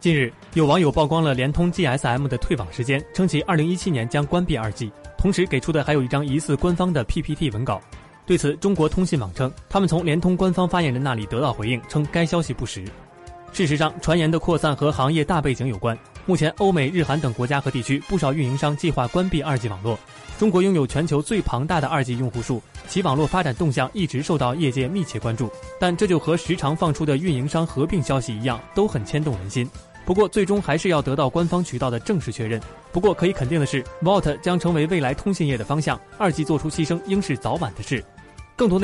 近日，有网友曝光了联通 GSM 的退网时间，称其2017年将关闭 2G，同时给出的还有一张疑似官方的 PPT 文稿。对此，中国通信网称，他们从联通官方发言人那里得到回应，称该消息不实。事实上，传言的扩散和行业大背景有关。目前，欧美、日韩等国家和地区不少运营商计划关闭 2G 网络。中国拥有全球最庞大的 2G 用户数，其网络发展动向一直受到业界密切关注。但这就和时常放出的运营商合并消息一样，都很牵动人心。不过，最终还是要得到官方渠道的正式确认。不过，可以肯定的是，Volt 将成为未来通信业的方向，二 G 做出牺牲应是早晚的事。